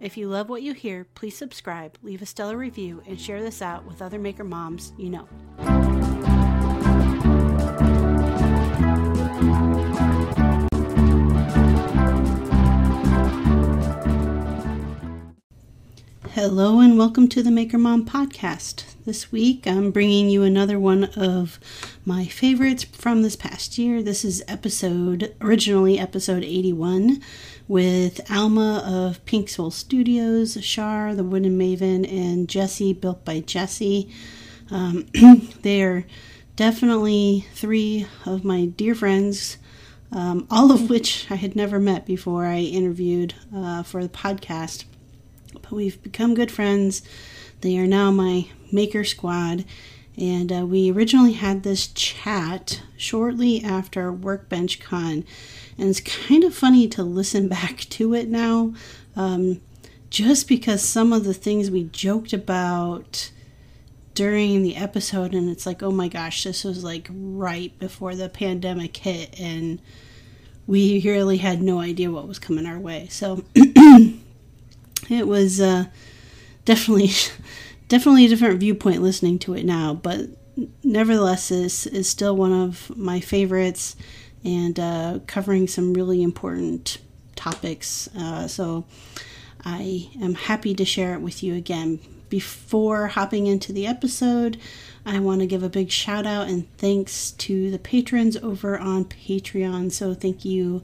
If you love what you hear, please subscribe, leave a stellar review, and share this out with other maker moms you know. Hello, and welcome to the Maker Mom podcast. This week I'm bringing you another one of my favorites from this past year. This is episode, originally episode 81 with Alma of Pink Soul Studios, Shar, the Wooden Maven, and Jesse, built by Jesse. Um, they are definitely three of my dear friends, um, all of which I had never met before I interviewed uh, for the podcast. But we've become good friends. They are now my maker squad. And uh, we originally had this chat shortly after Workbench Con and it's kind of funny to listen back to it now, um, just because some of the things we joked about during the episode, and it's like, oh my gosh, this was like right before the pandemic hit, and we really had no idea what was coming our way. So it was uh, definitely, definitely a different viewpoint listening to it now, but nevertheless, this is still one of my favorites and uh, covering some really important topics. Uh, so I am happy to share it with you again. Before hopping into the episode, I want to give a big shout out and thanks to the patrons over on Patreon. So thank you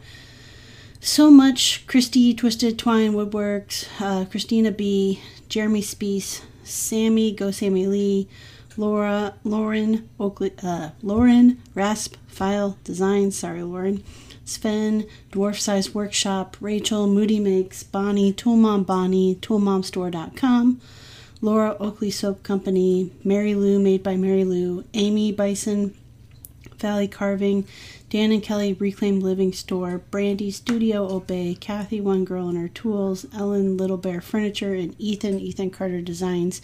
so much, Christy Twisted Twine Woodworks, uh, Christina B, Jeremy Spees, Sammy Go Sammy Lee, Laura, Lauren, Oakley, uh, Lauren, Rasp, File, Design, sorry, Lauren, Sven, Dwarf Size Workshop, Rachel, Moody Makes, Bonnie, Toolmom Bonnie, ToolmomStore.com, Laura Oakley Soap Company, Mary Lou, Made by Mary Lou, Amy Bison, Valley Carving, Dan and Kelly Reclaimed Living Store, Brandy Studio Obey, Kathy One Girl and Her Tools, Ellen Little Bear Furniture, and Ethan Ethan Carter Designs.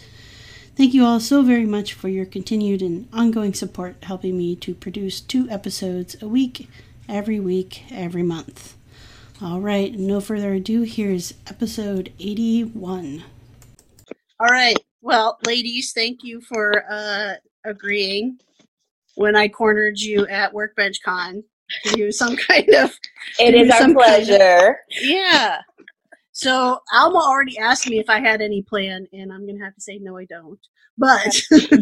Thank you all so very much for your continued and ongoing support, helping me to produce two episodes a week, every week, every month. All right, no further ado, here's episode 81. All right, well, ladies, thank you for uh, agreeing when I cornered you at Workbench Con to do some kind of. It is our pleasure. Kind of, yeah. So Alma already asked me if I had any plan, and I'm gonna have to say no, I don't. But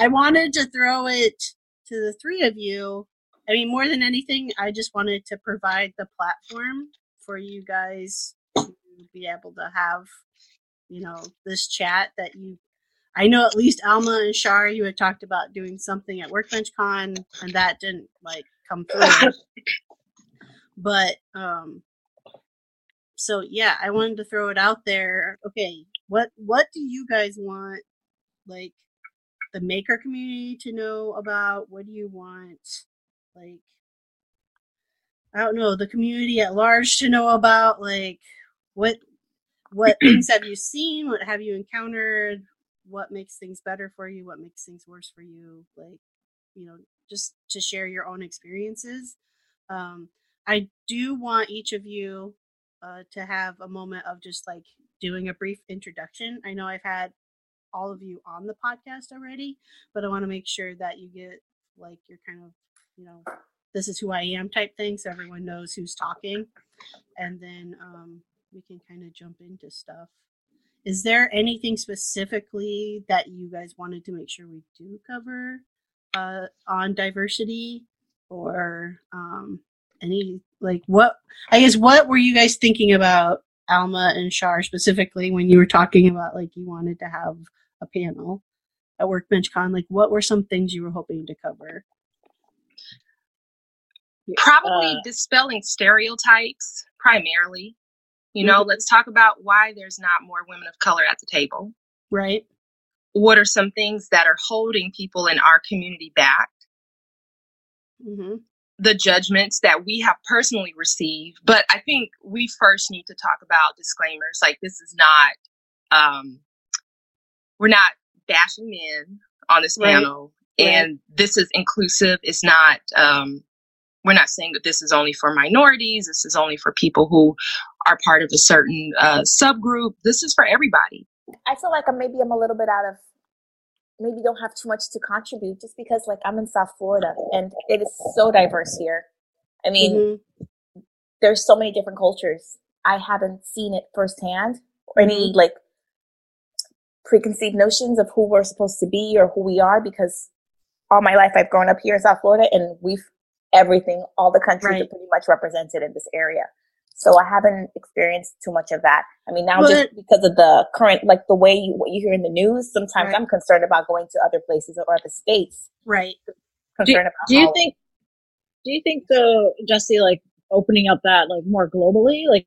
I wanted to throw it to the three of you. I mean, more than anything, I just wanted to provide the platform for you guys to be able to have, you know, this chat that you. I know at least Alma and Shar, you had talked about doing something at Workbench Con, and that didn't like come through. but um, so yeah, I wanted to throw it out there. Okay, what what do you guys want like the maker community to know about? What do you want like I don't know, the community at large to know about like what what things have you seen? What have you encountered? What makes things better for you? What makes things worse for you? Like, you know, just to share your own experiences. Um, I do want each of you uh, to have a moment of just like doing a brief introduction. I know I've had all of you on the podcast already, but I want to make sure that you get like your kind of, you know, this is who I am type thing so everyone knows who's talking. And then um, we can kind of jump into stuff. Is there anything specifically that you guys wanted to make sure we do cover uh, on diversity or um, any like what I guess what were you guys thinking about Alma and Shar specifically when you were talking about like you wanted to have a panel at Workbench Con? Like what were some things you were hoping to cover? Probably uh, dispelling stereotypes primarily. You know, mm-hmm. let's talk about why there's not more women of color at the table. Right. what are some things that are holding people in our community back? Mm-hmm. The judgments that we have personally received. But I think we first need to talk about disclaimers. Like, this is not, um, we're not bashing men on this right. panel. Right. And this is inclusive. It's not, um, we're not saying that this is only for minorities. This is only for people who are part of a certain uh, subgroup. This is for everybody. I feel like I'm, maybe I'm a little bit out of maybe don't have too much to contribute just because like I'm in South Florida and it is so diverse here. I mean, mm-hmm. there's so many different cultures. I haven't seen it firsthand or any mm-hmm. like preconceived notions of who we're supposed to be or who we are because all my life I've grown up here in South Florida and we've everything, all the countries right. are pretty much represented in this area. So I haven't experienced too much of that. I mean, now just because of the current, like the way you, what you hear in the news, sometimes right. I'm concerned about going to other places or other states. Right. Concerned do, about. Do you think? Do you think the Jesse like opening up that like more globally, like,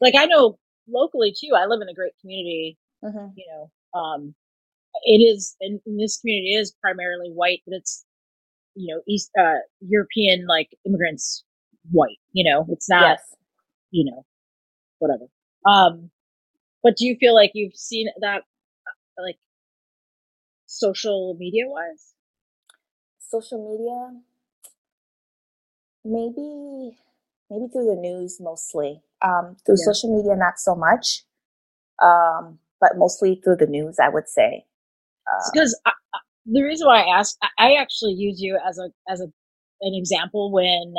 like I know locally too. I live in a great community. Mm-hmm. You know, um, it is, and this community is primarily white, but it's you know East uh, European like immigrants white. You know, it's not, yes. you know, whatever. Um, but do you feel like you've seen that, uh, like, social media wise? Social media, maybe, maybe through the news mostly. Um, through yeah. social media, not so much. Um, but mostly through the news, I would say. Because uh, the reason why I asked, I actually use you as a as a an example when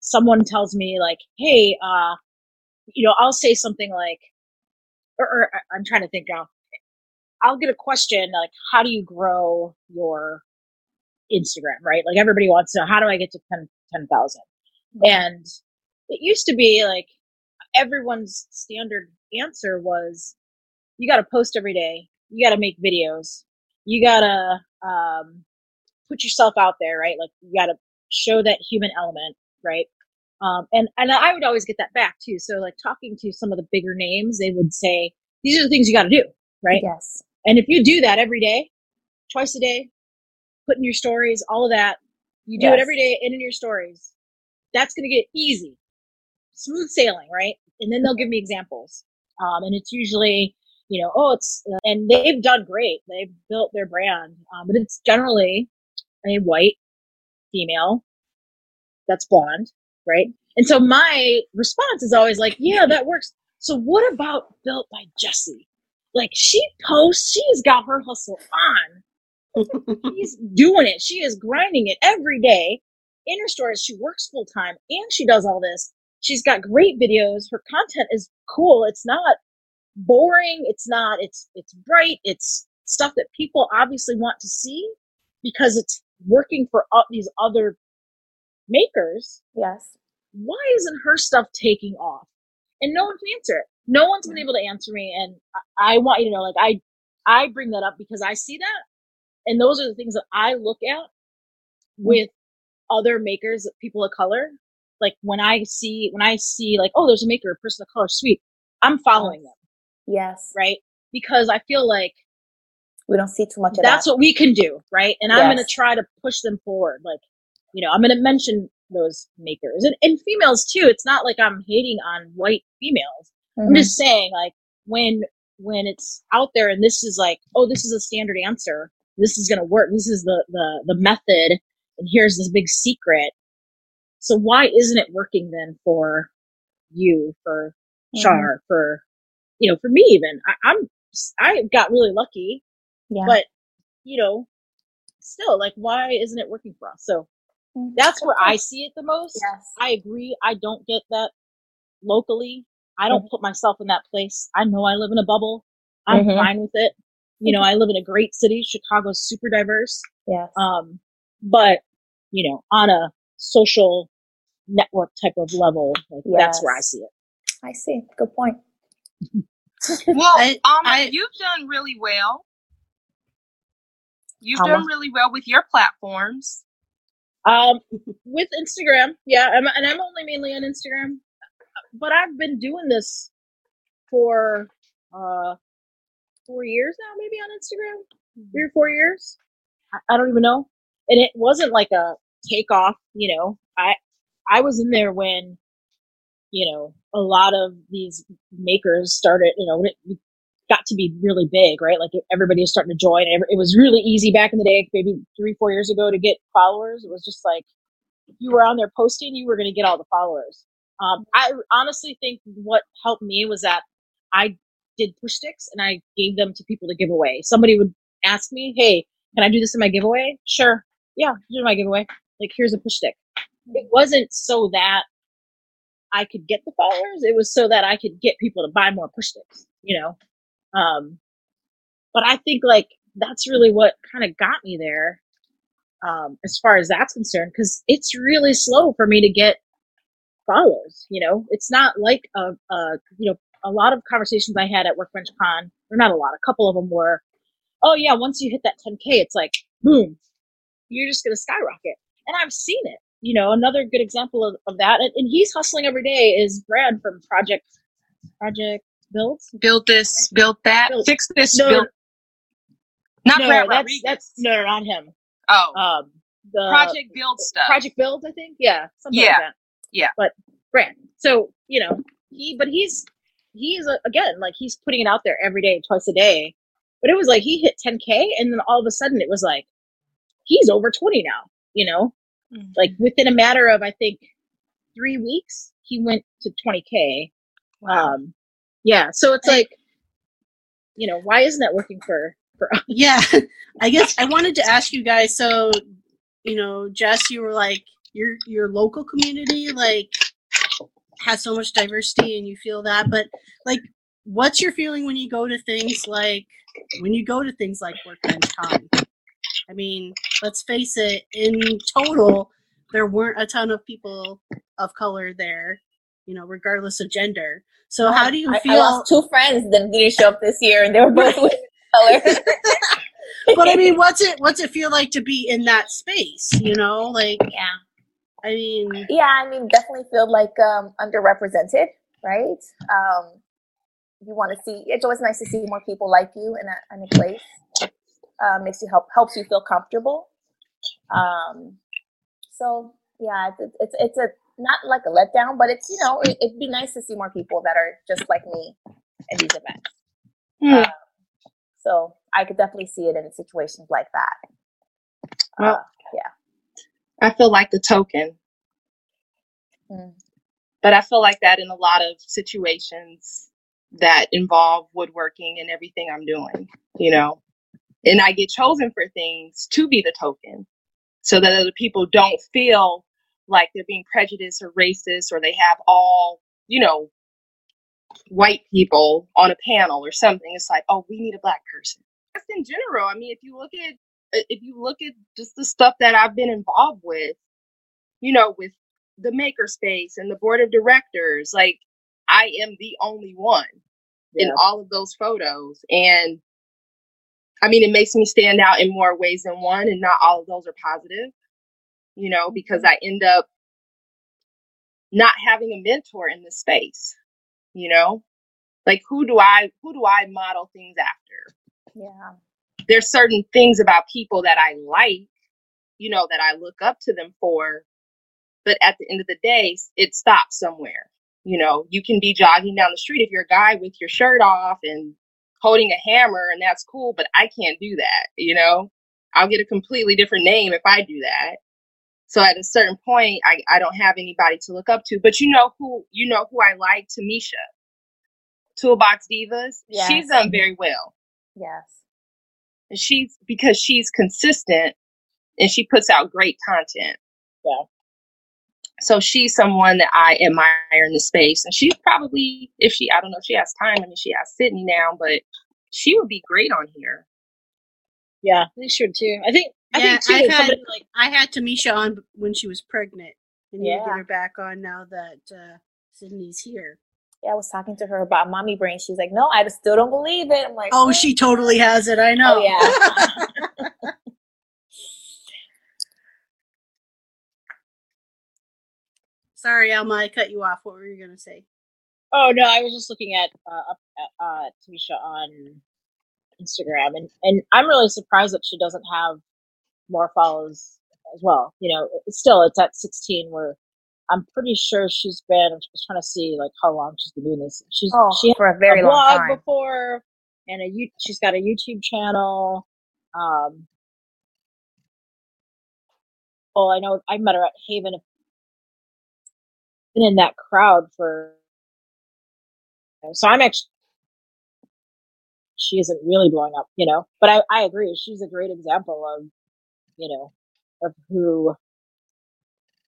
someone tells me like, hey, uh, you know, I'll say something like, or, or I'm trying to think now. I'll get a question like, how do you grow your Instagram, right? Like everybody wants to know, how do I get to 10, 10,000? And it used to be like everyone's standard answer was, you got to post every day. You got to make videos. You got to, um, put yourself out there, right? Like you got to show that human element, right? Um, and, and I would always get that back too. So like talking to some of the bigger names, they would say, these are the things you got to do, right? Yes. And if you do that every day, twice a day, putting your stories, all of that, you do yes. it every day and in your stories, that's going to get easy, smooth sailing, right? And then they'll give me examples. Um, and it's usually, you know, oh, it's, and they've done great. They've built their brand. Um, but it's generally a white female that's blonde right? And so my response is always like, yeah, that works. So what about built by Jesse? Like she posts, she's got her hustle on. She's doing it. She is grinding it every day in her stores. She works full time and she does all this. She's got great videos. Her content is cool. It's not boring. It's not, it's, it's bright. It's stuff that people obviously want to see because it's working for all these other makers. Yes why isn't her stuff taking off? And no one can answer it. No one's been able to answer me. And I, I want you to know, like, I, I bring that up because I see that. And those are the things that I look at hmm. with other makers, people of color. Like when I see, when I see like, oh, there's a maker, a person of color, sweet. I'm following them. Yes. Right. Because I feel like we don't see too much that's that. what we can do. Right. And yes. I'm going to try to push them forward. Like, you know, I'm going to mention those makers and, and females too. It's not like I'm hating on white females. Mm-hmm. I'm just saying like when, when it's out there and this is like, oh, this is a standard answer. This is going to work. This is the, the, the method. And here's this big secret. So why isn't it working then for you, for mm-hmm. Shar, for, you know, for me even? I, I'm, I got really lucky, yeah. but you know, still like, why isn't it working for us? So that's where I see it the most. Yes. I agree. I don't get that locally. I don't mm-hmm. put myself in that place. I know I live in a bubble. I'm mm-hmm. fine with it. You know, I live in a great city. Chicago's super diverse. Yes. Um, but you know, on a social network type of level, like, yes. that's where I see it. I see. Good point. Well, I, um, I, you've done really well. You've done really well with your platforms. Um, with Instagram, yeah, I'm, and I'm only mainly on Instagram, but I've been doing this for uh, four years now, maybe on Instagram, mm-hmm. three or four years. I, I don't even know. And it wasn't like a takeoff, you know. I I was in there when, you know, a lot of these makers started, you know, it got to be really big, right? Like everybody was starting to join. It was really easy back in the day, maybe three, four years ago, to get followers. It was just like if you were on there posting, you were going to get all the followers. Um, I honestly think what helped me was that I did push sticks and I gave them to people to give away. Somebody would ask me, "Hey, can I do this in my giveaway?" Sure, yeah, do my giveaway. Like, here's a push stick. It wasn't so that I could get the followers. It was so that I could get people to buy more push sticks. You know, um, but I think like that's really what kind of got me there, um, as far as that's concerned, because it's really slow for me to get followers. You know, it's not like a, a you know a lot of conversations I had at Workbench Con, or not a lot, a couple of them were, oh yeah, once you hit that 10k, it's like boom, you're just gonna skyrocket, and I've seen it. You know, another good example of, of that, and, and he's hustling every day is Brad from Project Project build build this, build that, build. fix this, no, build. Not no, Brad that's, that's no, not him. Oh, um, the Project Build stuff. Project Build, I think. Yeah, yeah, like yeah. But Brad, so you know he, but he's he's again like he's putting it out there every day, twice a day. But it was like he hit 10k, and then all of a sudden it was like he's over 20 now. You know, mm-hmm. like within a matter of I think three weeks, he went to 20k. Wow. Um, yeah. So it's like, you know, why isn't that working for for us? Yeah. I guess I wanted to ask you guys. So, you know, Jess, you were like your your local community like has so much diversity, and you feel that. But like, what's your feeling when you go to things like when you go to things like Workbench Con? I mean, let's face it. In total, there weren't a ton of people of color there. You know, regardless of gender. So how do you feel? I, I lost two friends that didn't show up this year, and they were both women color. but I mean, what's it what's it feel like to be in that space? You know, like yeah. I mean, yeah, I mean, definitely feel like um, underrepresented, right? Um, you want to see. It's always nice to see more people like you in a in a place. Uh, makes you help helps you feel comfortable. Um, so yeah, it's, it's it's a not like a letdown, but it's you know it, would be nice to see more people that are just like me at these events. Mm. Uh, so I could definitely see it in situations like that. Well, uh, yeah, I feel like the token, mm. but I feel like that in a lot of situations that involve woodworking and everything I'm doing. You know, and I get chosen for things to be the token, so that other people don't feel like they're being prejudiced or racist or they have all, you know, white people on a panel or something. It's like, oh, we need a black person. Just in general. I mean, if you look at uh, if you look at just the stuff that I've been involved with, you know, with the makerspace and the board of directors, like I am the only one yeah. in all of those photos. And I mean, it makes me stand out in more ways than one, and not all of those are positive you know, because I end up not having a mentor in this space, you know? Like who do I who do I model things after? Yeah. There's certain things about people that I like, you know, that I look up to them for, but at the end of the day, it stops somewhere. You know, you can be jogging down the street if you're a guy with your shirt off and holding a hammer and that's cool, but I can't do that, you know? I'll get a completely different name if I do that. So at a certain point, I, I don't have anybody to look up to. But you know who you know who I like, Tamisha, Toolbox Divas. Yes. She's done very well. Yes. And she's because she's consistent and she puts out great content. Yeah. So she's someone that I admire in the space, and she's probably if she I don't know if she has time. I mean, she has Sydney now, but she would be great on here. Yeah, they should too. I think I yeah, think too, I had like I had Tamisha on when she was pregnant, and yeah. you get her back on now that uh, Sydney's here. Yeah, I was talking to her about mommy brain. She's like, "No, I still don't believe it." I'm like, "Oh, she totally has it. I know." Oh, yeah. Sorry, Alma, I cut you off. What were you gonna say? Oh no, I was just looking at uh, uh, Tamisha on Instagram, and and I'm really surprised that she doesn't have more follows as well. You know, it's still it's at 16 where I'm pretty sure she's been. I'm just trying to see like how long she's been doing this. She's oh, she for a very a long time before, and a she's got a YouTube channel. Um, well, I know I met her at Haven. Been in that crowd for, so I'm actually she isn't really blowing up, you know. But I I agree. She's a great example of, you know, of who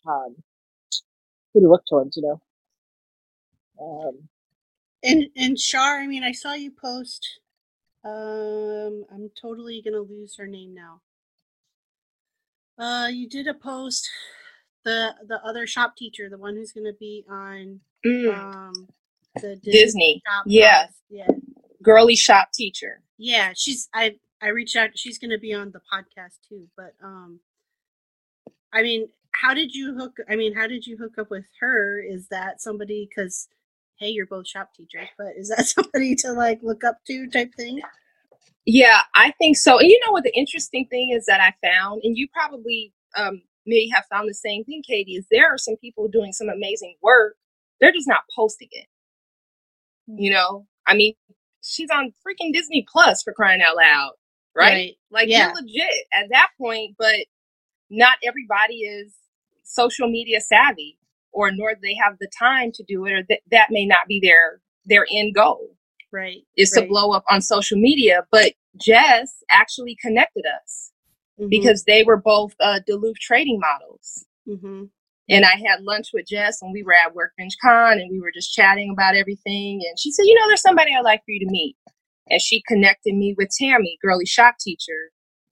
um who to look towards, you know. Um, and and Shar, I mean, I saw you post. Um, I'm totally gonna lose her name now. Uh, you did a post. The the other shop teacher, the one who's gonna be on mm. um the Disney, Disney. yeah, yeah, girly shop teacher. Yeah, she's I I reached out. She's gonna be on the podcast too, but um, I mean, how did you hook i mean how did you hook up with her is that somebody because hey you're both shop teachers but is that somebody to like look up to type thing yeah i think so and you know what the interesting thing is that i found and you probably um, may have found the same thing katie is there are some people doing some amazing work they're just not posting it hmm. you know i mean she's on freaking disney plus for crying out loud right, right. like yeah. you're legit at that point but not everybody is social media savvy or nor do they have the time to do it or that that may not be their their end goal right is right. to blow up on social media but jess actually connected us mm-hmm. because they were both uh, duluth trading models mm-hmm. and i had lunch with jess and we were at workbench con and we were just chatting about everything and she said you know there's somebody i'd like for you to meet and she connected me with tammy girly shop teacher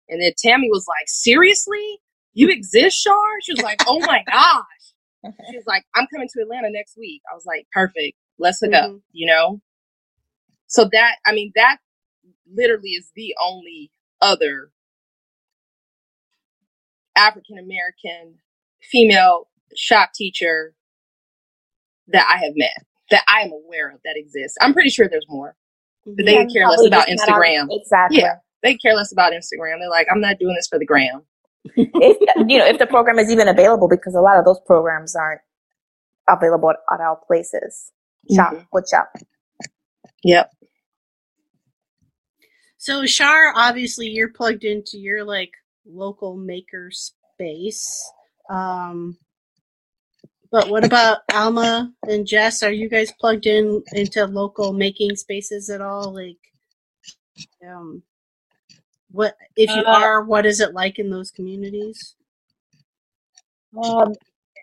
and then tammy was like seriously you exist, Shar? She was like, oh my gosh. She was like, I'm coming to Atlanta next week. I was like, perfect. Let's hook mm-hmm. up, you know? So that, I mean, that literally is the only other African American female shop teacher that I have met that I am aware of that exists. I'm pretty sure there's more. But they yeah, care less about Instagram. Exactly. Yeah. They care less about Instagram. They're like, I'm not doing this for the gram if you know if the program is even available because a lot of those programs aren't available at, at our places shop mm-hmm. wood shop yep so shar obviously you're plugged into your like local maker space um but what about alma and jess are you guys plugged in into local making spaces at all like um what if you uh, are? What is it like in those communities? Um,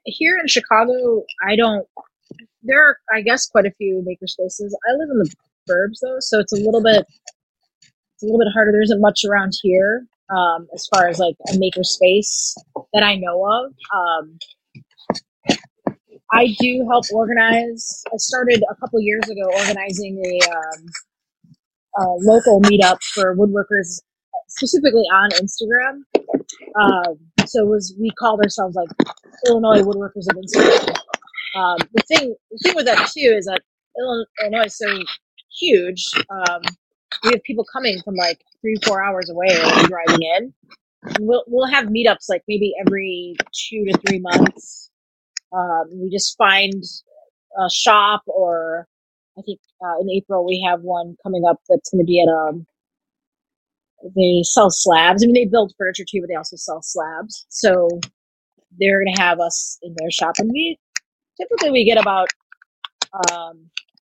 here in Chicago, I don't. There are, I guess, quite a few maker spaces. I live in the burbs though, so it's a little bit. It's a little bit harder. There isn't much around here um, as far as like a maker space that I know of. Um, I do help organize. I started a couple years ago organizing a, um, a local meetup for woodworkers specifically on Instagram. Um, so was we called ourselves like Illinois Woodworkers of Instagram. Um, the thing the thing with that too is that Illinois is so huge. Um, we have people coming from like three four hours away driving in. we'll we'll have meetups like maybe every two to three months. Um, we just find a shop or I think uh, in April we have one coming up that's going to be at um, they sell slabs. I mean, they build furniture too, but they also sell slabs. So they're going to have us in their shop, and we typically we get about um,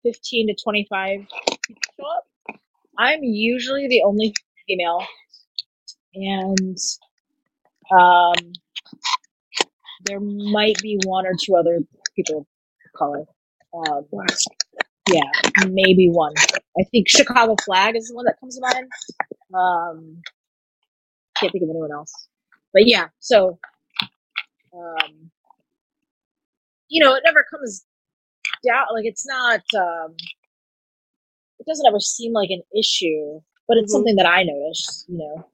fifteen to twenty-five people show up. I'm usually the only female, and um, there might be one or two other people of color. Um, yeah, maybe one. I think Chicago Flag is the one that comes to mind. Um, can't think of anyone else. But yeah, so um, you know, it never comes down like it's not. Um, it doesn't ever seem like an issue, but it's mm-hmm. something that I notice. You know,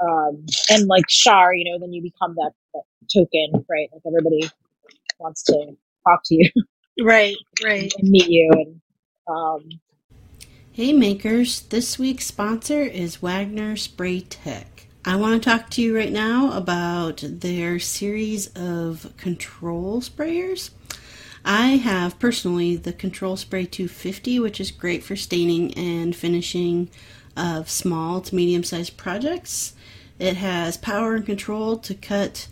um, and like Shar, you know, then you become that, that token, right? Like everybody wants to talk to you, right? Right, and meet you, and um, Hey makers, this week's sponsor is Wagner Spray Tech. I want to talk to you right now about their series of control sprayers. I have personally the Control Spray 250, which is great for staining and finishing of small to medium sized projects. It has power and control to cut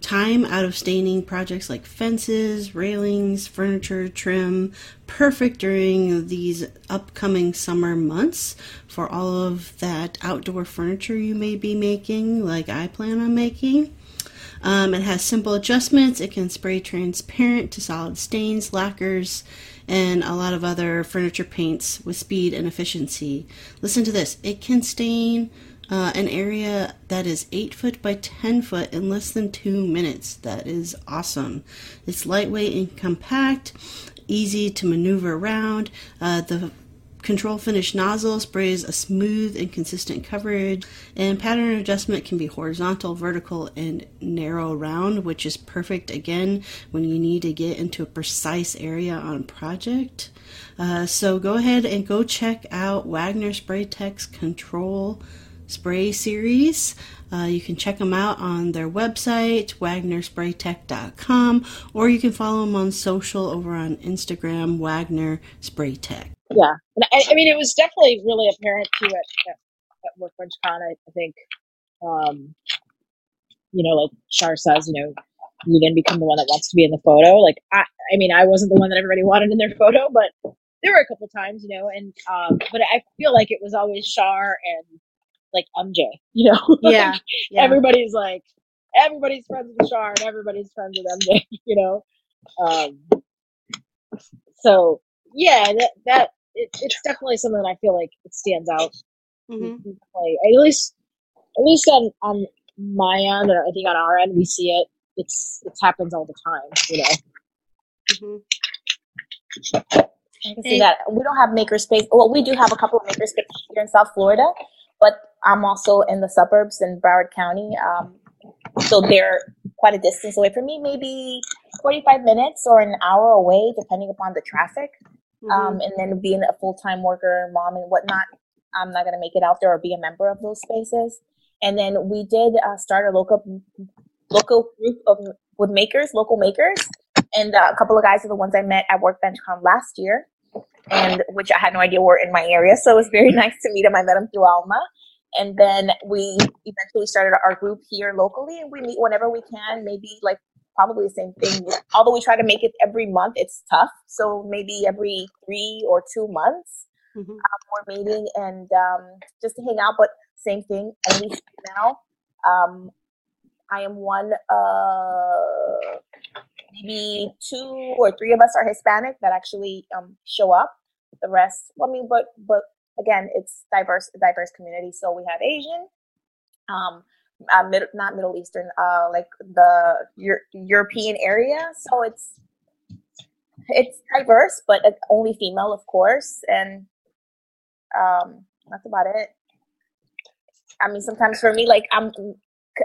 time out of staining projects like fences, railings, furniture, trim, perfect during these upcoming summer months for all of that outdoor furniture you may be making, like I plan on making. Um, it has simple adjustments. It can spray transparent to solid stains, lacquers, and a lot of other furniture paints with speed and efficiency. Listen to this it can stain uh, an area that is 8 foot by 10 foot in less than 2 minutes. That is awesome. It's lightweight and compact, easy to maneuver around. Uh, the control finish nozzle sprays a smooth and consistent coverage, and pattern adjustment can be horizontal, vertical, and narrow round, which is perfect again when you need to get into a precise area on a project. Uh, so go ahead and go check out Wagner Spray Tech's Control spray series. Uh, you can check them out on their website, wagnerspraytech.com, or you can follow them on social over on Instagram, Wagner Spray Tech. Yeah. And I, I mean, it was definitely really apparent too at, at, at Workbench Con, I, I think. Um, you know, like Shar says, you know, you then become the one that wants to be in the photo. Like, I, I mean, I wasn't the one that everybody wanted in their photo, but there were a couple times, you know, and, um, but I feel like it was always Shar and like MJ, you know? Yeah, like, yeah. Everybody's like, everybody's friends with Shar and everybody's friends with MJ, you know? Um, so yeah, that, that it, it's definitely something that I feel like it stands out. Mm-hmm. Like, at least, at least on, on my end, or I think on our end, we see it. It's, it happens all the time, you know? Mm-hmm. I can see that. We don't have makerspace. Well, we do have a couple of makerspace here in South Florida, but I'm also in the suburbs in Broward County. Um, so they're quite a distance away from me, maybe 45 minutes or an hour away, depending upon the traffic. Mm-hmm. Um, and then being a full time worker, mom, and whatnot, I'm not going to make it out there or be a member of those spaces. And then we did uh, start a local local group of with makers, local makers, and uh, a couple of guys are the ones I met at WorkbenchCon last year, and which I had no idea were in my area. So it was very nice to meet them. I met them through Alma, and then we eventually started our group here locally, and we meet whenever we can. Maybe like probably the same thing. Although we try to make it every month, it's tough. So maybe every three or two months, mm-hmm. um, we're meeting and um, just to hang out. But same thing, at least now. Um, I am one, uh, maybe two or three of us are Hispanic that actually um, show up. The rest, I mean, but but again, it's diverse, diverse community. So we have Asian, um, uh, mid, not Middle Eastern, uh, like the Euro- European area. So it's it's diverse, but only female, of course, and um, that's about it. I mean, sometimes for me, like I'm,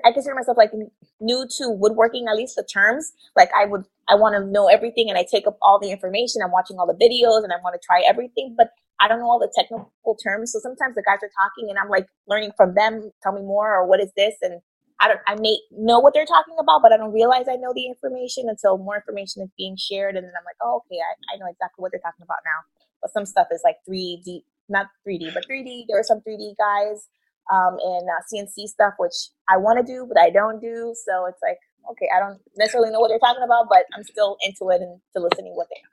I consider myself like new to woodworking, at least the terms. Like I would, I want to know everything, and I take up all the information. I'm watching all the videos, and I want to try everything. But I don't know all the technical terms. So sometimes the guys are talking and I'm like learning from them, tell me more or what is this? And I don't I may know what they're talking about, but I don't realize I know the information until more information is being shared and then I'm like, oh okay, I, I know exactly what they're talking about now. But some stuff is like 3D not 3D, but 3D. There are some 3D guys um, and uh, CNC stuff, which I want to do, but I don't do. So it's like, okay, I don't necessarily know what they're talking about, but I'm still into it and to listening what they.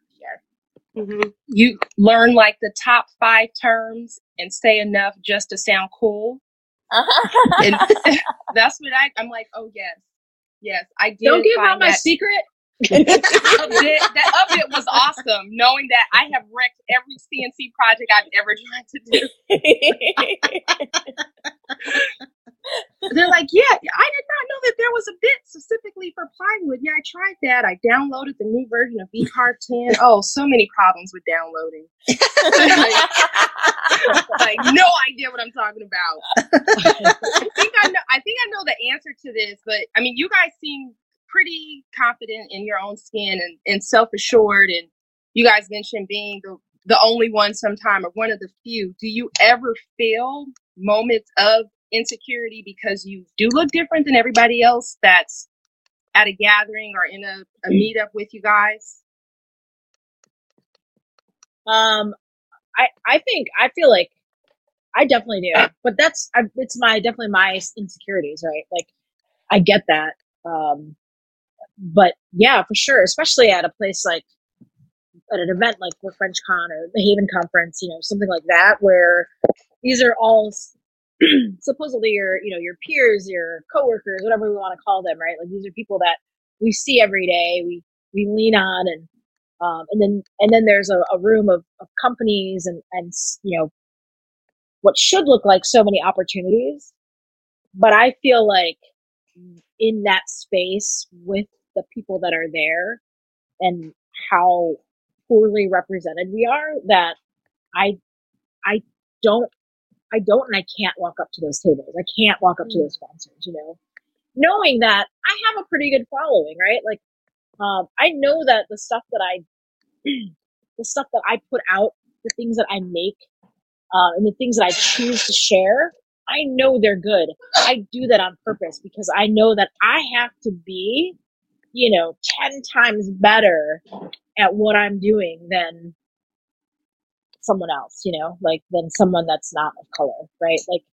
Mm-hmm. You learn like the top five terms and say enough just to sound cool. and that's what I, I'm like, oh, yes. Yes, I did. Don't give out my secret. that update, that update was awesome, knowing that I have wrecked every CNC project I've ever tried to do. They're like, yeah, I did not know that there was a bit specifically plywood. Yeah, I tried that. I downloaded the new version of VCarve 10. Oh, so many problems with downloading. like, no idea what I'm talking about. I think I know. I think I know the answer to this, but I mean, you guys seem pretty confident in your own skin and, and self assured. And you guys mentioned being the the only one sometime or one of the few. Do you ever feel moments of insecurity because you do look different than everybody else that's at a gathering or in a, a meetup with you guys? Um, I I think I feel like I definitely do, but that's I, it's my definitely my insecurities, right? Like I get that, um, but yeah, for sure, especially at a place like at an event like the French Con or the Haven Conference, you know, something like that, where these are all supposedly your, you know, your peers, your coworkers, whatever we want to call them, right? Like these are people that we see every day, we we lean on, and um, and then and then there's a, a room of, of companies and and you know what should look like so many opportunities, but I feel like in that space with the people that are there and how poorly represented we are that I I don't I don't and I can't walk up to those tables. I can't walk up to mm. those sponsors, you know. Knowing that I have a pretty good following, right? Like um, I know that the stuff that I the stuff that I put out, the things that I make, uh, and the things that I choose to share, I know they're good. I do that on purpose because I know that I have to be, you know, 10 times better at what I'm doing than someone else, you know, like than someone that's not of color, right? Like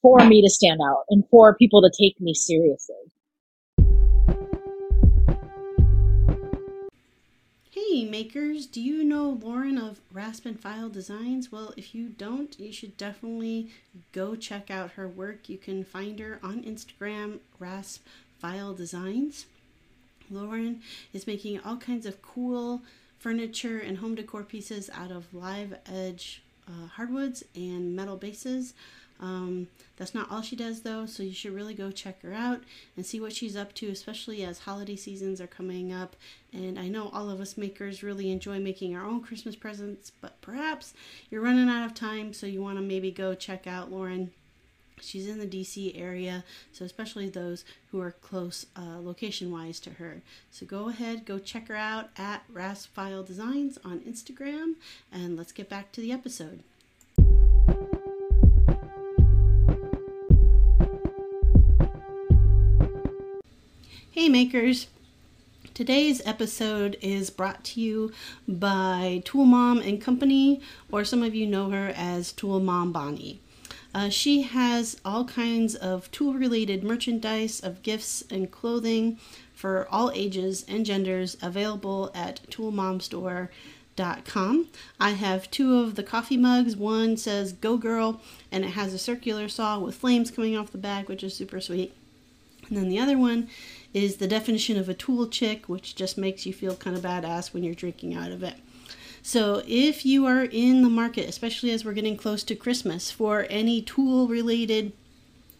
for me to stand out and for people to take me seriously. Hey makers, do you know Lauren of Rasp and File Designs? Well, if you don't, you should definitely go check out her work. You can find her on Instagram, Rasp File Designs. Lauren is making all kinds of cool furniture and home decor pieces out of live edge uh, hardwoods and metal bases. Um, that's not all she does though, so you should really go check her out and see what she's up to, especially as holiday seasons are coming up. And I know all of us makers really enjoy making our own Christmas presents, but perhaps you're running out of time, so you want to maybe go check out Lauren She's in the DC area, so especially those who are close uh, location wise to her. So go ahead, go check her out at Rasp File Designs on Instagram, and let's get back to the episode. Hey makers! Today's episode is brought to you by Tool Mom and Company, or some of you know her as Tool Mom Bonnie. Uh, she has all kinds of tool related merchandise of gifts and clothing for all ages and genders available at toolmomstore.com. I have two of the coffee mugs. One says Go Girl and it has a circular saw with flames coming off the back, which is super sweet. And then the other one is the definition of a tool chick, which just makes you feel kind of badass when you're drinking out of it. So if you are in the market, especially as we're getting close to Christmas, for any tool related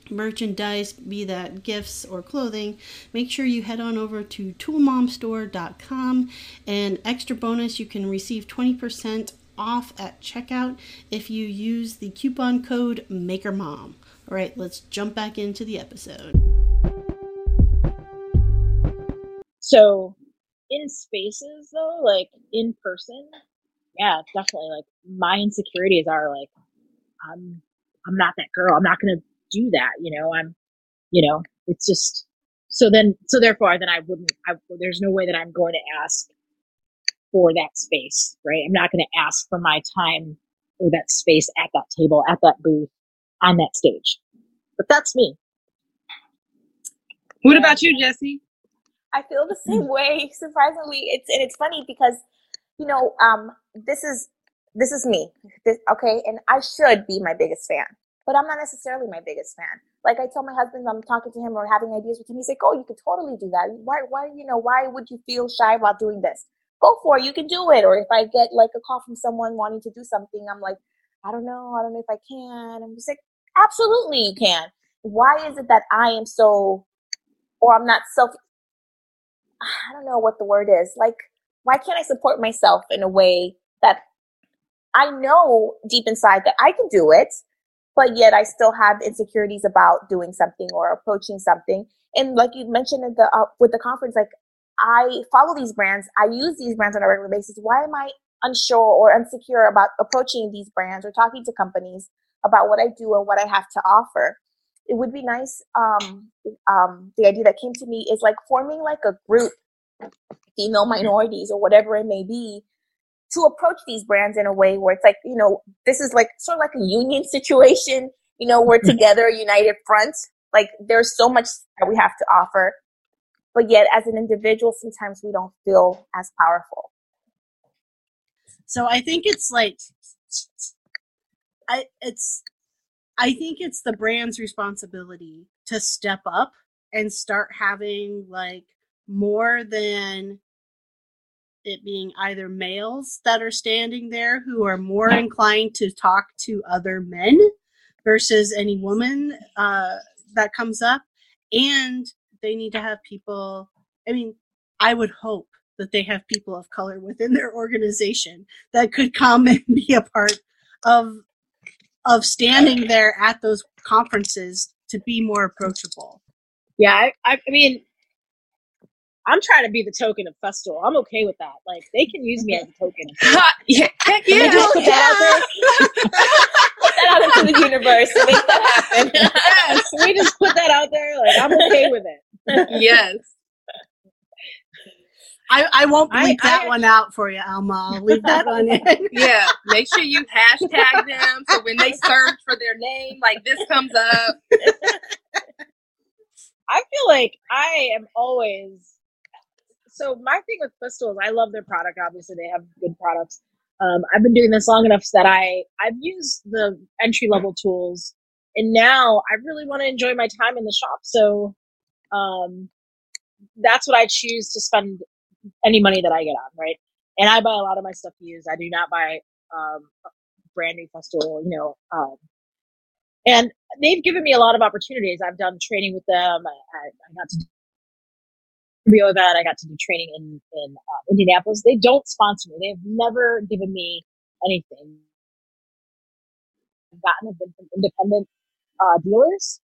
merchandise, be that gifts or clothing, make sure you head on over to toolmomstore.com. And extra bonus, you can receive 20% off at checkout if you use the coupon code MakerMom. All right, let's jump back into the episode. So, in spaces though, like in person, yeah, definitely. Like my insecurities are like, I'm, I'm not that girl. I'm not going to do that. You know, I'm, you know, it's just, so then, so therefore then I wouldn't, I, there's no way that I'm going to ask for that space, right? I'm not going to ask for my time or that space at that table, at that booth, on that stage. But that's me. What about you, Jesse? I feel the same way. Surprisingly, it's and it's funny because you know, um, this is this is me. This, okay, and I should be my biggest fan, but I'm not necessarily my biggest fan. Like I told my husband, I'm talking to him or having ideas with him. He's like, "Oh, you could totally do that. Why? Why? You know, why would you feel shy about doing this? Go for it. You can do it." Or if I get like a call from someone wanting to do something, I'm like, "I don't know. I don't know if I can." I'm just like, "Absolutely, you can." Why is it that I am so, or I'm not self? I don't know what the word is. Like why can't I support myself in a way that I know deep inside that I can do it, but yet I still have insecurities about doing something or approaching something. And like you mentioned in the uh, with the conference, like I follow these brands, I use these brands on a regular basis. Why am I unsure or insecure about approaching these brands or talking to companies about what I do and what I have to offer. It would be nice. Um, um, the idea that came to me is like forming like a group, female minorities or whatever it may be, to approach these brands in a way where it's like, you know, this is like sort of like a union situation. You know, we're together, united front. Like there's so much that we have to offer, but yet as an individual, sometimes we don't feel as powerful. So I think it's like I it's I think it's the brand's responsibility to step up and start having like more than it being either males that are standing there who are more inclined to talk to other men versus any woman uh, that comes up. And they need to have people, I mean, I would hope that they have people of color within their organization that could come and be a part of of standing there at those conferences to be more approachable. Yeah, I, I mean, I'm trying to be the token of Festool. I'm okay with that. Like they can use me as a token. yeah, Heck yeah. just put that out there. put that out into the universe and make that happen. yes, we just put that out there. Like I'm okay with it. yes. I, I won't leave that I, one out for you, Alma. I'll leave that one in. Yeah, make sure you hashtag them so when they search for their name, like this comes up. I feel like I am always so my thing with Festool is I love their product. Obviously, they have good products. Um, I've been doing this long enough that I I've used the entry level tools, and now I really want to enjoy my time in the shop. So um, that's what I choose to spend any money that I get on, right? And I buy a lot of my stuff used. I do not buy um, brand new Festool, you know. Um, and they've given me a lot of opportunities. I've done training with them. I, I, I got to Rio event. I got to do training in in uh, Indianapolis. They don't sponsor me. They have never given me anything. I've gotten have been from independent uh, dealers.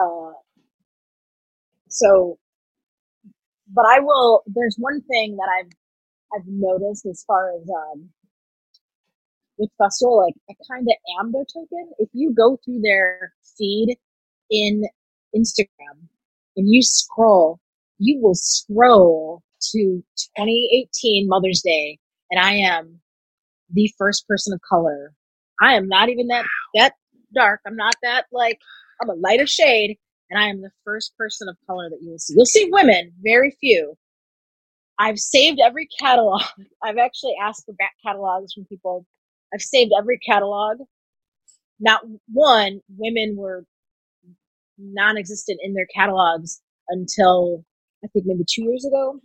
Uh, so, but I will. There's one thing that I've I've noticed as far as um, with Festool, like I kind of am their token. If you go through their feed in Instagram and you scroll you will scroll to 2018 Mother's Day, and I am the first person of color. I am not even that that dark. I'm not that like I'm a lighter shade, and I am the first person of color that you will see. You'll see women, very few. I've saved every catalog. I've actually asked for back catalogs from people. I've saved every catalog. Not one women were non-existent in their catalogs until I think maybe two years ago.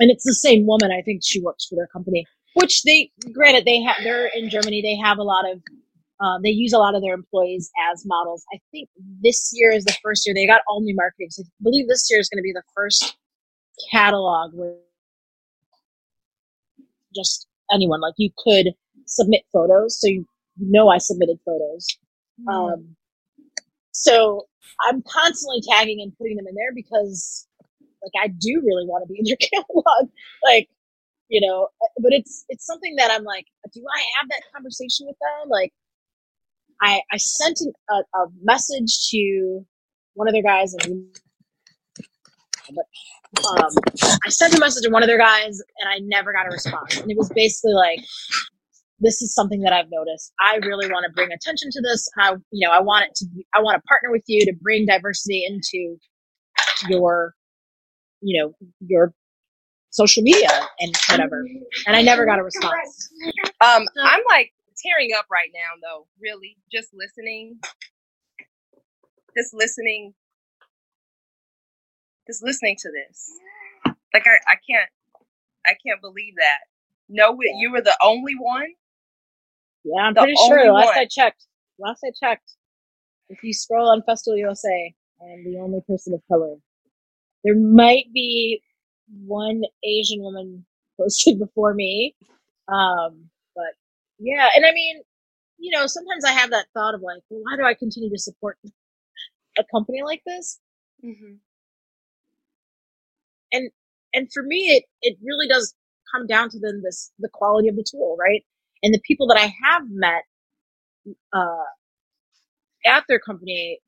And it's the same woman. I think she works for their company, which they, granted, they have, they're in Germany. They have a lot of, um, they use a lot of their employees as models. I think this year is the first year they got all new marketing. So I believe this year is going to be the first catalog where just anyone, like you could submit photos. So you know I submitted photos. Mm. Um, so I'm constantly tagging and putting them in there because like I do really want to be in your catalog. like, you know, but it's it's something that I'm like, do I have that conversation with them? Like, I I sent an, a, a message to one of their guys, and but um, I sent a message to one of their guys, and I never got a response. And it was basically like, this is something that I've noticed. I really want to bring attention to this. I, you know, I want it to. Be, I want to partner with you to bring diversity into your you know, your social media and whatever. And I never got a response. Um, I'm like tearing up right now though, really. Just listening. Just listening. Just listening to this. Like I, I can't I can't believe that. No, you were the only one. Yeah, I'm the pretty sure. Last one. I checked. Last I checked, if you scroll on Festool USA, I am the only person of color there might be one Asian woman posted before me. Um, but yeah, and I mean, you know, sometimes I have that thought of like, well, why do I continue to support a company like this? Mm-hmm. And and for me, it it really does come down to then this the quality of the tool, right? And the people that I have met uh, at their company,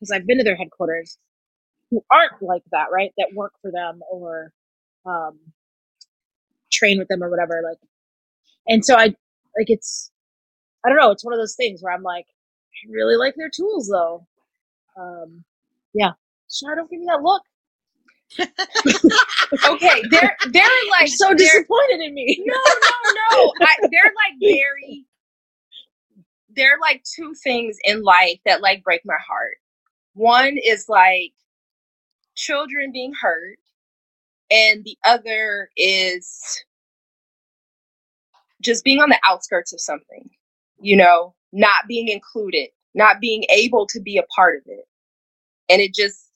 because I've been to their headquarters, who aren't like that, right? That work for them or um, train with them or whatever. Like, and so I like it's I don't know. It's one of those things where I'm like, I really like their tools though. Um, yeah. Sure, don't give me that look. okay, they're they're like You're so they're, disappointed in me. No, no, no. I, they're like very. They're like two things in life that like break my heart. One is like children being hurt, and the other is just being on the outskirts of something. You know, not being included, not being able to be a part of it, and it just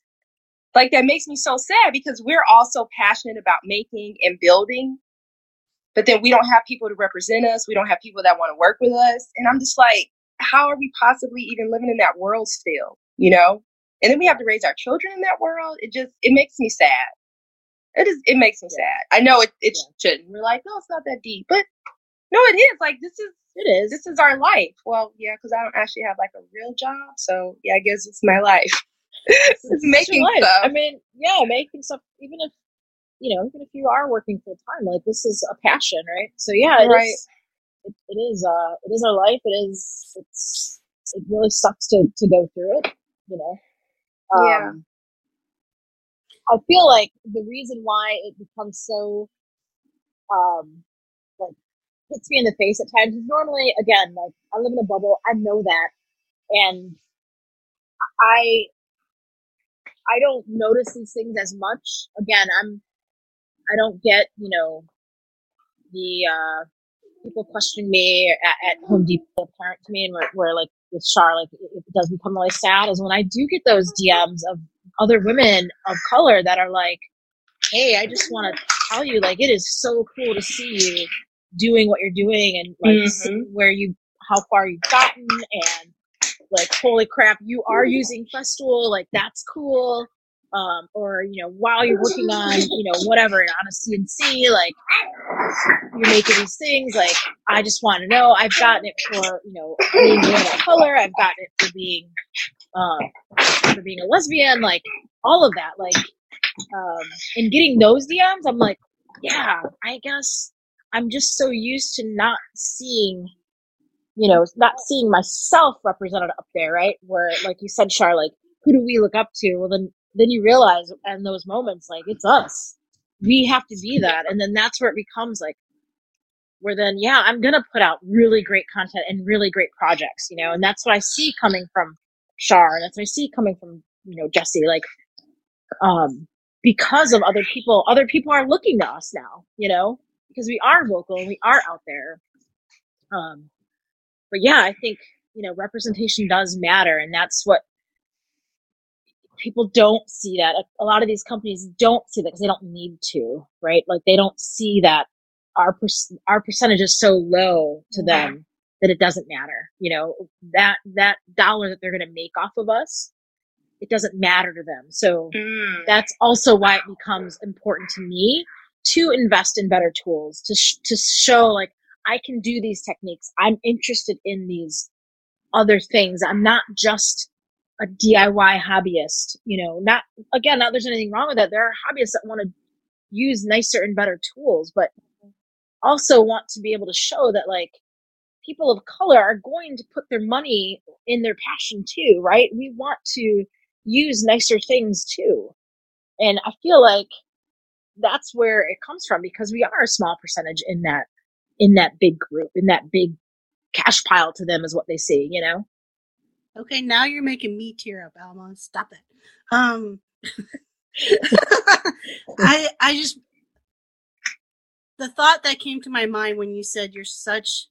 like that makes me so sad because we're all so passionate about making and building but then we don't have people to represent us we don't have people that want to work with us and i'm just like how are we possibly even living in that world still you know and then we have to raise our children in that world it just it makes me sad it is it makes me yeah. sad i know it, it yeah. shouldn't we're like no it's not that deep but no it is like this is it is this is our life well yeah because i don't actually have like a real job so yeah i guess it's my life it's making stuff. I mean, yeah, making stuff. Even if you know, even if you are working full time, like this is a passion, right? So yeah, it right. is, it, it is. Uh, it is our life. It is. It's. It really sucks to to go through it. You know. Um, yeah. I feel like the reason why it becomes so, um, like hits me in the face at times is normally again like I live in a bubble. I know that, and I I don't notice these things as much. Again, I'm, I don't get, you know, the, uh, people questioning me at, at Home Depot apparent to me and we're like with Shar, like it, it does become really sad is when I do get those DMs of other women of color that are like, Hey, I just want to tell you, like, it is so cool to see you doing what you're doing and like mm-hmm. where you, how far you've gotten and like holy crap you are using festool like that's cool um, or you know while you're working on you know whatever on a cnc like you're making these things like i just want to know i've gotten it for you know being a color i've gotten it for being um, for being a lesbian like all of that like um, and getting those dms i'm like yeah i guess i'm just so used to not seeing you know, not seeing myself represented up there, right? Where, like you said, Shar, like, who do we look up to? Well, then, then you realize in those moments, like, it's us. We have to be that. And then that's where it becomes like, where then, yeah, I'm going to put out really great content and really great projects, you know, and that's what I see coming from Shar. And that's what I see coming from, you know, Jesse. Like, um, because of other people, other people are looking to us now, you know, because we are vocal and we are out there. Um, but yeah, I think, you know, representation does matter. And that's what people don't see that. A, lot of these companies don't see that because they don't need to, right? Like they don't see that our, per- our percentage is so low to them that it doesn't matter. You know, that, that dollar that they're going to make off of us, it doesn't matter to them. So mm. that's also why it becomes important to me to invest in better tools to, sh- to show like, I can do these techniques. I'm interested in these other things. I'm not just a DIY hobbyist, you know, not, again, not there's anything wrong with that. There are hobbyists that want to use nicer and better tools, but also want to be able to show that like people of color are going to put their money in their passion too, right? We want to use nicer things too. And I feel like that's where it comes from because we are a small percentage in that in that big group, in that big cash pile to them is what they see, you know? Okay, now you're making me tear up, Alma. Stop it. Um I I just the thought that came to my mind when you said you're such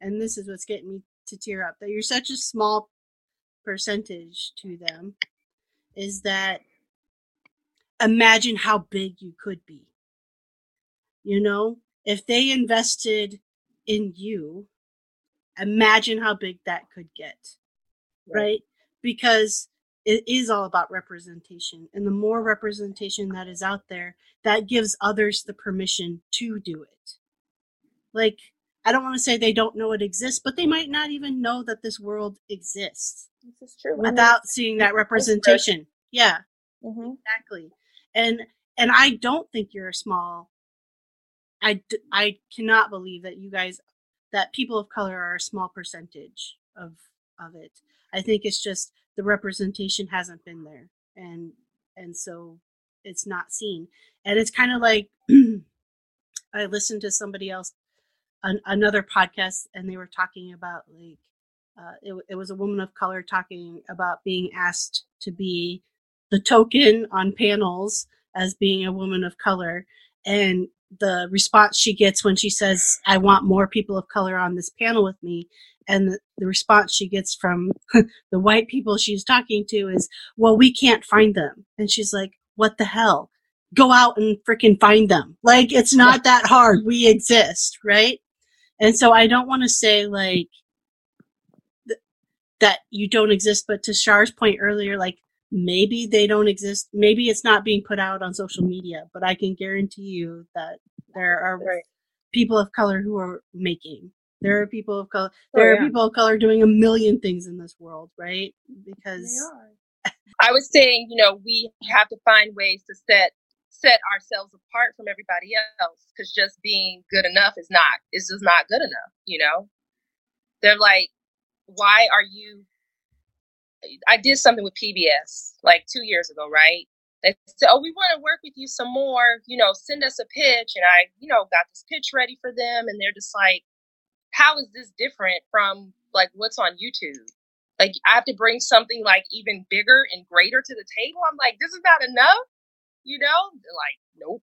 and this is what's getting me to tear up that you're such a small percentage to them is that imagine how big you could be. You know, if they invested in you, imagine how big that could get. Right? right? Because it is all about representation. And the more representation that is out there, that gives others the permission to do it. Like, I don't want to say they don't know it exists, but they might not even know that this world exists. This is true. Without seeing that representation. Yeah. Mm-hmm. Exactly. And and I don't think you're a small I, I cannot believe that you guys that people of color are a small percentage of of it. I think it's just the representation hasn't been there and and so it's not seen. And it's kind of like I listened to somebody else an, another podcast and they were talking about like uh, it, it was a woman of color talking about being asked to be the token on panels as being a woman of color and the response she gets when she says i want more people of color on this panel with me and the, response she gets from the white people she's talking to is well we can't find them and she's like what the hell go out and freaking find them like it's not that hard we exist right and so I don't want to say like th- that you don't exist, but to Shar's point earlier, like maybe they don't exist. Maybe it's not being put out on social media, but I can guarantee you that there are right. people of color who are making. There are people of color. Oh, there oh, yeah. are people of color doing a million things in this world, right? Because I was saying, you know, we have to find ways to set set ourselves apart from everybody else because just being good enough is not is just not good enough you know they're like why are you i did something with pbs like two years ago right they said oh we want to work with you some more you know send us a pitch and i you know got this pitch ready for them and they're just like how is this different from like what's on youtube like i have to bring something like even bigger and greater to the table i'm like this is not enough you know? They're like, nope.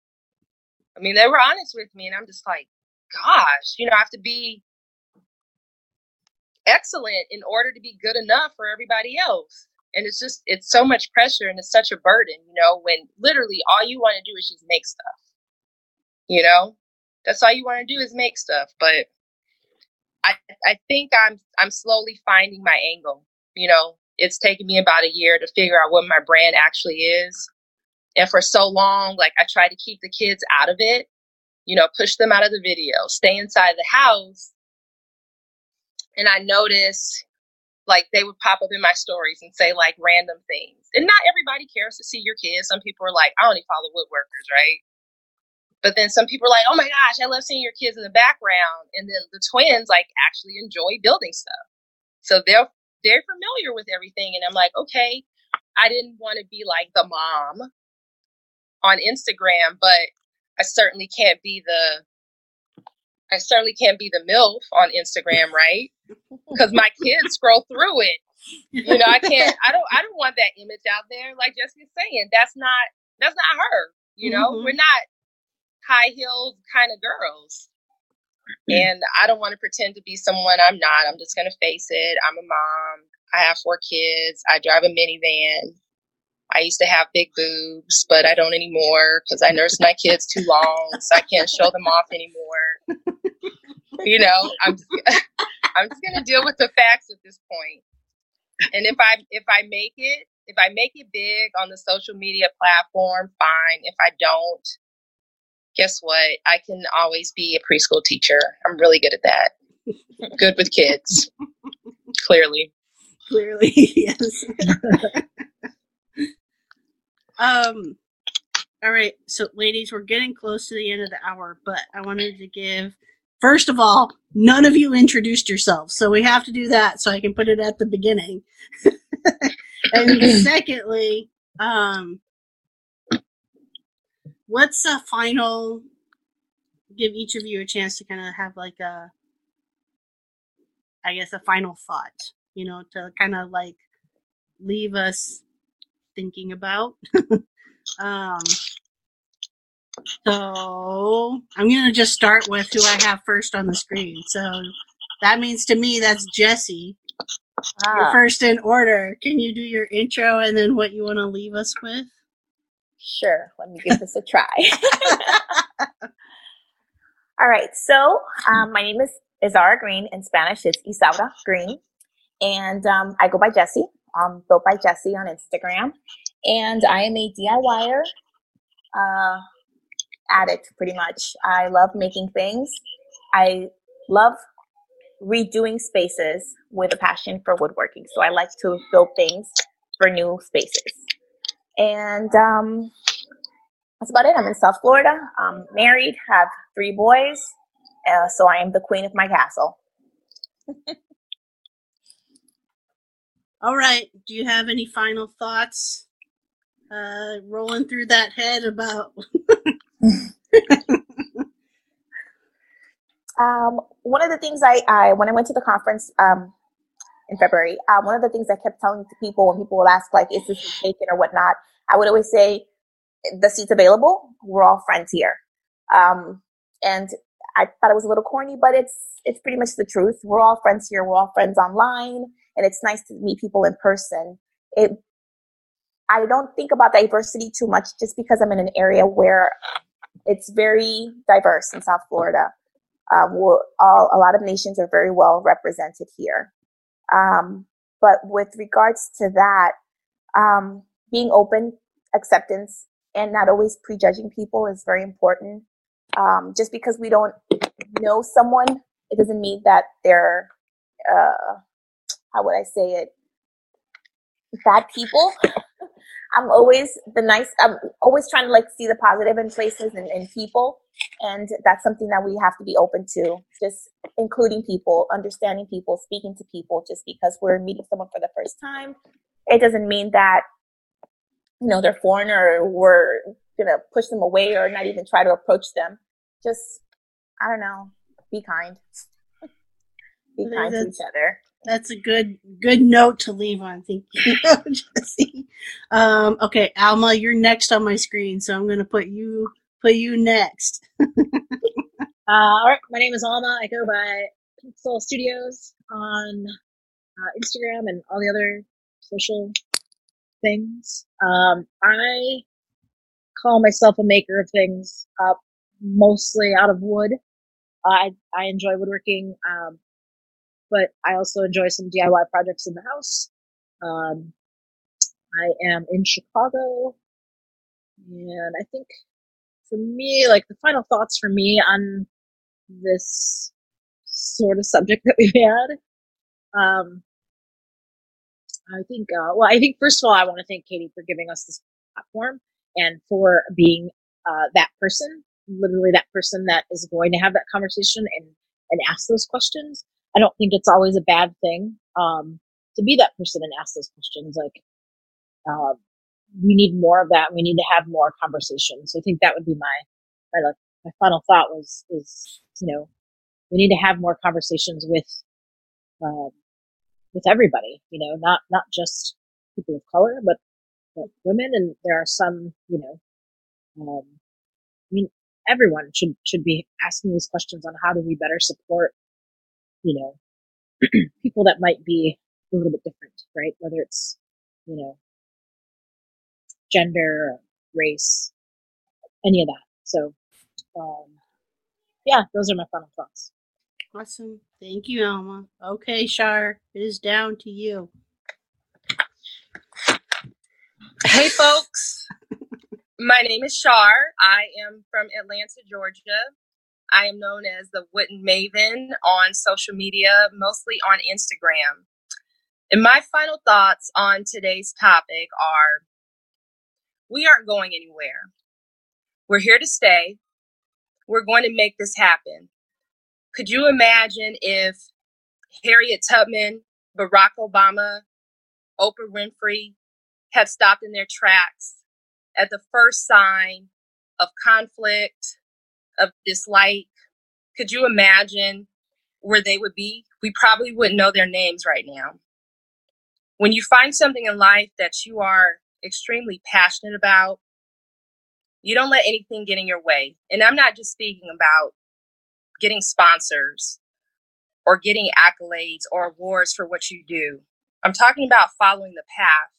I mean, they were honest with me, and I'm just like, gosh, you know, I have to be excellent in order to be good enough for everybody else. And it's just, it's so much pressure and it's such a burden, you know, when literally all you want to do is just make stuff. You know, that's all you want to do is make stuff. But I, I think I'm, I'm slowly finding my angle. You know, it's taken me about a year to figure out what my brand actually is. And for so long, like I tried to keep the kids out of it, you know, push them out of the video, stay inside the house. And I noticed like they would pop up in my stories and say like random things. And not everybody cares to see your kids. Some people are like, I only follow woodworkers, right? But then some people are like, oh my gosh, I love seeing your kids in the background. And then the twins like actually enjoy building stuff. So they're they're familiar with everything. And I'm like, okay, I didn't want to be like the mom on Instagram, but I certainly can't be the I certainly can't be the MILF on Instagram, right? Because my kids scroll through it. You know, I can't I don't I don't want that image out there. Like Jessica's saying, that's not that's not her. You know, mm-hmm. we're not high heeled kind of girls. Hmm. And I don't want to pretend to be someone I'm not. I'm just gonna face it. I'm a mom. I have four kids. I drive a minivan. I used to have big boobs, but I don't anymore because I nursed my kids too long, so I can't show them off anymore. you know, I'm I'm just gonna deal with the facts at this point. And if I if I make it, if I make it big on the social media platform, fine. If I don't, guess what? I can always be a preschool teacher. I'm really good at that. good with kids. Clearly. Clearly, yes. Um, all right, so ladies, we're getting close to the end of the hour, but I wanted to give first of all, none of you introduced yourselves, so we have to do that so I can put it at the beginning. and secondly, um, what's a final? Give each of you a chance to kind of have like a, I guess, a final thought. You know, to kind of like leave us thinking about. um, so I'm going to just start with who I have first on the screen. So that means to me that's Jesse. Ah. You're first in order. Can you do your intro and then what you want to leave us with? Sure. Let me give this a try. All right. So um, my name is Izara Green. In Spanish, it's Isaura Green. And um, I go by Jesse um, built by Jesse on Instagram. And I am a DIYer uh, addict, pretty much. I love making things. I love redoing spaces with a passion for woodworking. So I like to build things for new spaces. And um, that's about it. I'm in South Florida. I'm married, have three boys. Uh, so I am the queen of my castle. All right. Do you have any final thoughts uh, rolling through that head about? um, one of the things I, I, when I went to the conference um, in February, uh, one of the things I kept telling to people when people would ask, like, is this taken or whatnot, I would always say, the seat's available. We're all friends here. Um, and I thought it was a little corny, but it's it's pretty much the truth. We're all friends here. We're all friends online, and it's nice to meet people in person. It I don't think about diversity too much just because I'm in an area where it's very diverse in South Florida. Um, all, a lot of nations are very well represented here. Um, but with regards to that, um, being open, acceptance, and not always prejudging people is very important. Um, just because we don't know someone, it doesn't mean that they're, uh, how would I say it, bad people. I'm always the nice, I'm always trying to like see the positive in places and, and people. And that's something that we have to be open to, just including people, understanding people, speaking to people. Just because we're meeting someone for the first time, it doesn't mean that, you know, they're foreign or we're going to push them away or not even try to approach them just I don't know, be kind. be kind to each other. That's a good good note to leave on. Thank you, Jesse. Um, okay, Alma, you're next on my screen, so I'm going to put you put you next. uh, all right, my name is Alma. I go by Soul Studios on uh, Instagram and all the other social things. Um, I call myself a maker of things. Uh, mostly out of wood. I I enjoy woodworking, um, but I also enjoy some DIY projects in the house. Um, I am in Chicago, and I think for me, like the final thoughts for me on this sort of subject that we've had. Um, I think, uh, well, I think first of all, I want to thank Katie for giving us this platform and for being uh, that person literally that person that is going to have that conversation and, and ask those questions. I don't think it's always a bad thing, um, to be that person and ask those questions. Like, uh, we need more of that. We need to have more conversations. So I think that would be my, my, like, my final thought was, is, you know, we need to have more conversations with, um, with everybody, you know, not, not just people of color, but, but women. And there are some, you know, um, I mean, everyone should should be asking these questions on how do we better support you know people that might be a little bit different right? Whether it's you know gender race any of that. So um yeah those are my final thoughts. Awesome. Thank you alma. Okay shar it is down to you. Hey folks. My name is Shar. I am from Atlanta, Georgia. I am known as the Wooden Maven on social media, mostly on Instagram. And my final thoughts on today's topic are we aren't going anywhere. We're here to stay. We're going to make this happen. Could you imagine if Harriet Tubman, Barack Obama, Oprah Winfrey had stopped in their tracks at the first sign of conflict, of dislike, could you imagine where they would be? We probably wouldn't know their names right now. When you find something in life that you are extremely passionate about, you don't let anything get in your way. And I'm not just speaking about getting sponsors or getting accolades or awards for what you do. I'm talking about following the path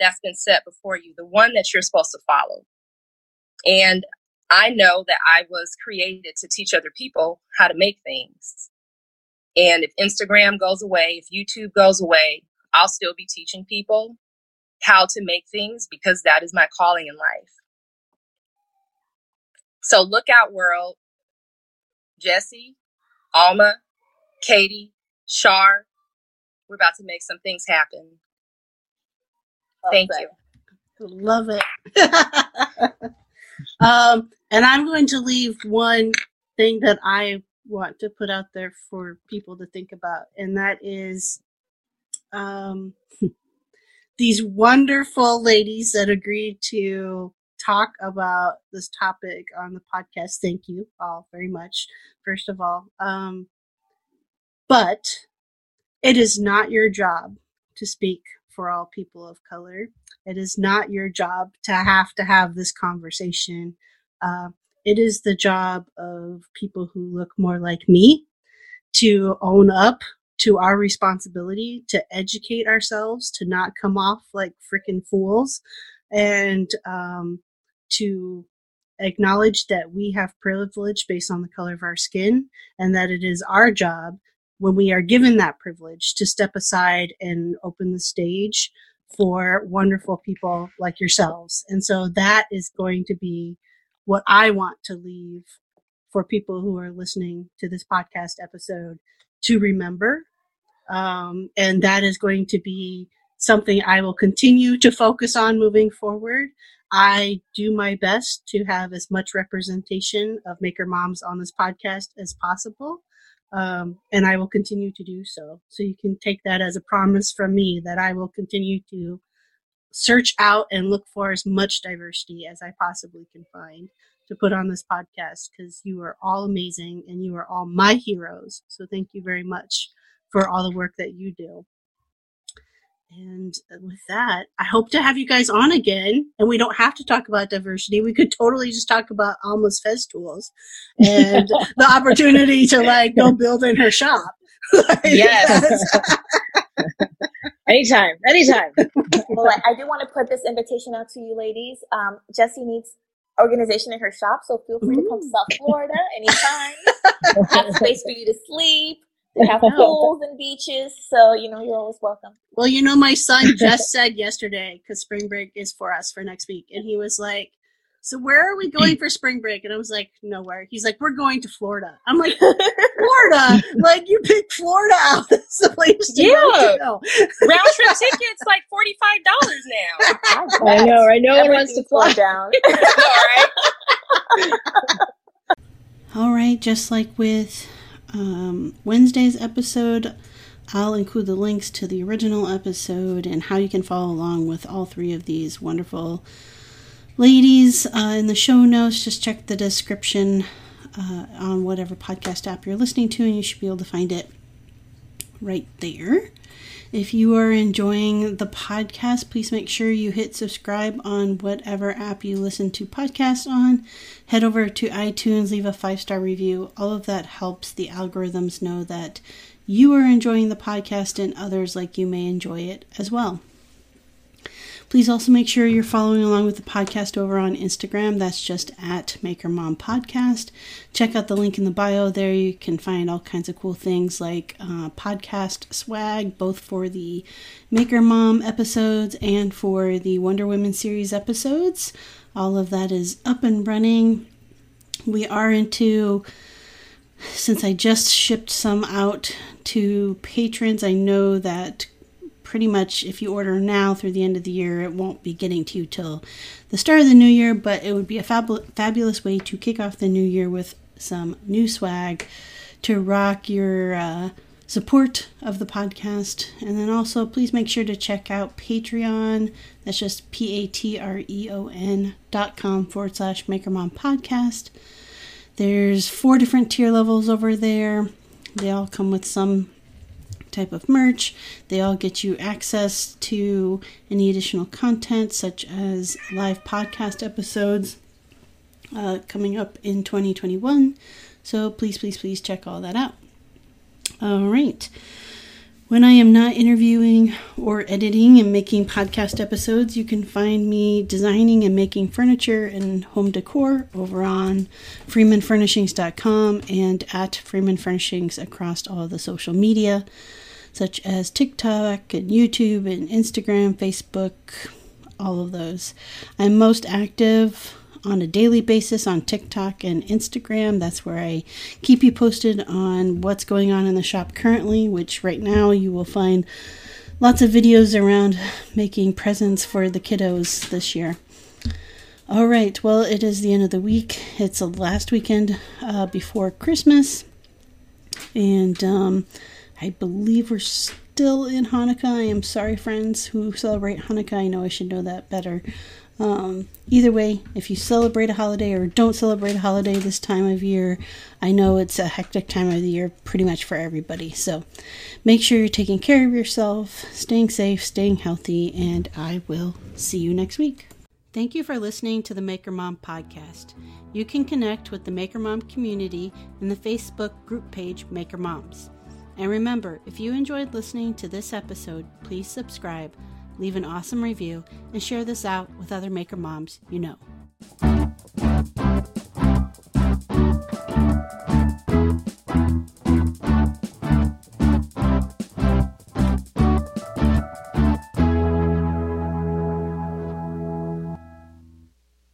that's been set before you, the one that you're supposed to follow. And I know that I was created to teach other people how to make things. And if Instagram goes away, if YouTube goes away, I'll still be teaching people how to make things because that is my calling in life. So look out, world. Jesse, Alma, Katie, Shar, we're about to make some things happen. Love Thank that. you. Love it. um, and I'm going to leave one thing that I want to put out there for people to think about, and that is um, these wonderful ladies that agreed to talk about this topic on the podcast. Thank you all very much, first of all. Um, but it is not your job to speak for all people of color. It is not your job to have to have this conversation. Uh, it is the job of people who look more like me to own up to our responsibility to educate ourselves, to not come off like freaking fools, and um, to acknowledge that we have privilege based on the color of our skin and that it is our job when we are given that privilege to step aside and open the stage for wonderful people like yourselves. And so that is going to be what I want to leave for people who are listening to this podcast episode to remember. Um, and that is going to be something I will continue to focus on moving forward. I do my best to have as much representation of maker moms on this podcast as possible um, and I will continue to do so. So you can take that as a promise from me that I will continue to search out and look for as much diversity as I possibly can find to put on this podcast because you are all amazing and you are all my heroes. So thank you very much for all the work that you do. And with that, I hope to have you guys on again. And we don't have to talk about diversity. We could totally just talk about Alma's Festool and the opportunity to like go build in her shop. yes. anytime, anytime. well, I, I, do want to put this invitation out to you ladies. Um, Jesse needs organization in her shop, so feel free Ooh. to come to South Florida anytime. have space for you to sleep. They have pools and beaches, so you know you're always welcome. Well, you know, my son just said yesterday because spring break is for us for next week, and he was like, "So where are we going for spring break?" And I was like, "Nowhere." He's like, "We're going to Florida." I'm like, "Florida? like you picked Florida out as the place to yeah. go?" Round trip tickets like forty five dollars now. I know, right? No one wants to fly down. All right. All right, just like with um, Wednesday's episode, I'll include the links to the original episode and how you can follow along with all three of these wonderful ladies uh, in the show notes. Just check the description uh, on whatever podcast app you're listening to, and you should be able to find it right there. If you are enjoying the podcast, please make sure you hit subscribe on whatever app you listen to podcasts on. Head over to iTunes, leave a five star review. All of that helps the algorithms know that you are enjoying the podcast and others like you may enjoy it as well. Please also make sure you're following along with the podcast over on Instagram. That's just at Maker Mom Podcast. Check out the link in the bio there. You can find all kinds of cool things like uh, podcast swag, both for the Maker Mom episodes and for the Wonder Woman series episodes. All of that is up and running. We are into since I just shipped some out to patrons, I know that pretty much if you order now through the end of the year, it won't be getting to you till the start of the new year, but it would be a fab- fabulous way to kick off the new year with some new swag to rock your uh, support of the podcast. And then also, please make sure to check out Patreon. That's just P A T R E O N dot com forward slash Maker Mom Podcast. There's four different tier levels over there. They all come with some type of merch. They all get you access to any additional content, such as live podcast episodes uh, coming up in 2021. So please, please, please check all that out. All right. When I am not interviewing or editing and making podcast episodes, you can find me designing and making furniture and home decor over on freemanfurnishings.com and at Freeman Furnishings across all the social media. such as TikTok and YouTube and Instagram, Facebook, all of those. I'm most active on a daily basis on TikTok and Instagram. That's where I keep you posted on what's going on in the shop currently, which right now you will find lots of videos around making presents for the kiddos this year. All right, well, it is the end of the week. It's the last weekend uh, before Christmas, and um, I believe we're still in Hanukkah. I am sorry, friends who celebrate Hanukkah. I know I should know that better. Um, either way, if you celebrate a holiday or don't celebrate a holiday this time of year, I know it's a hectic time of the year pretty much for everybody. So make sure you're taking care of yourself, staying safe, staying healthy, and I will see you next week. Thank you for listening to the Maker Mom podcast. You can connect with the Maker Mom community in the Facebook group page Maker Moms. And remember, if you enjoyed listening to this episode, please subscribe leave an awesome review, and share this out with other maker moms you know.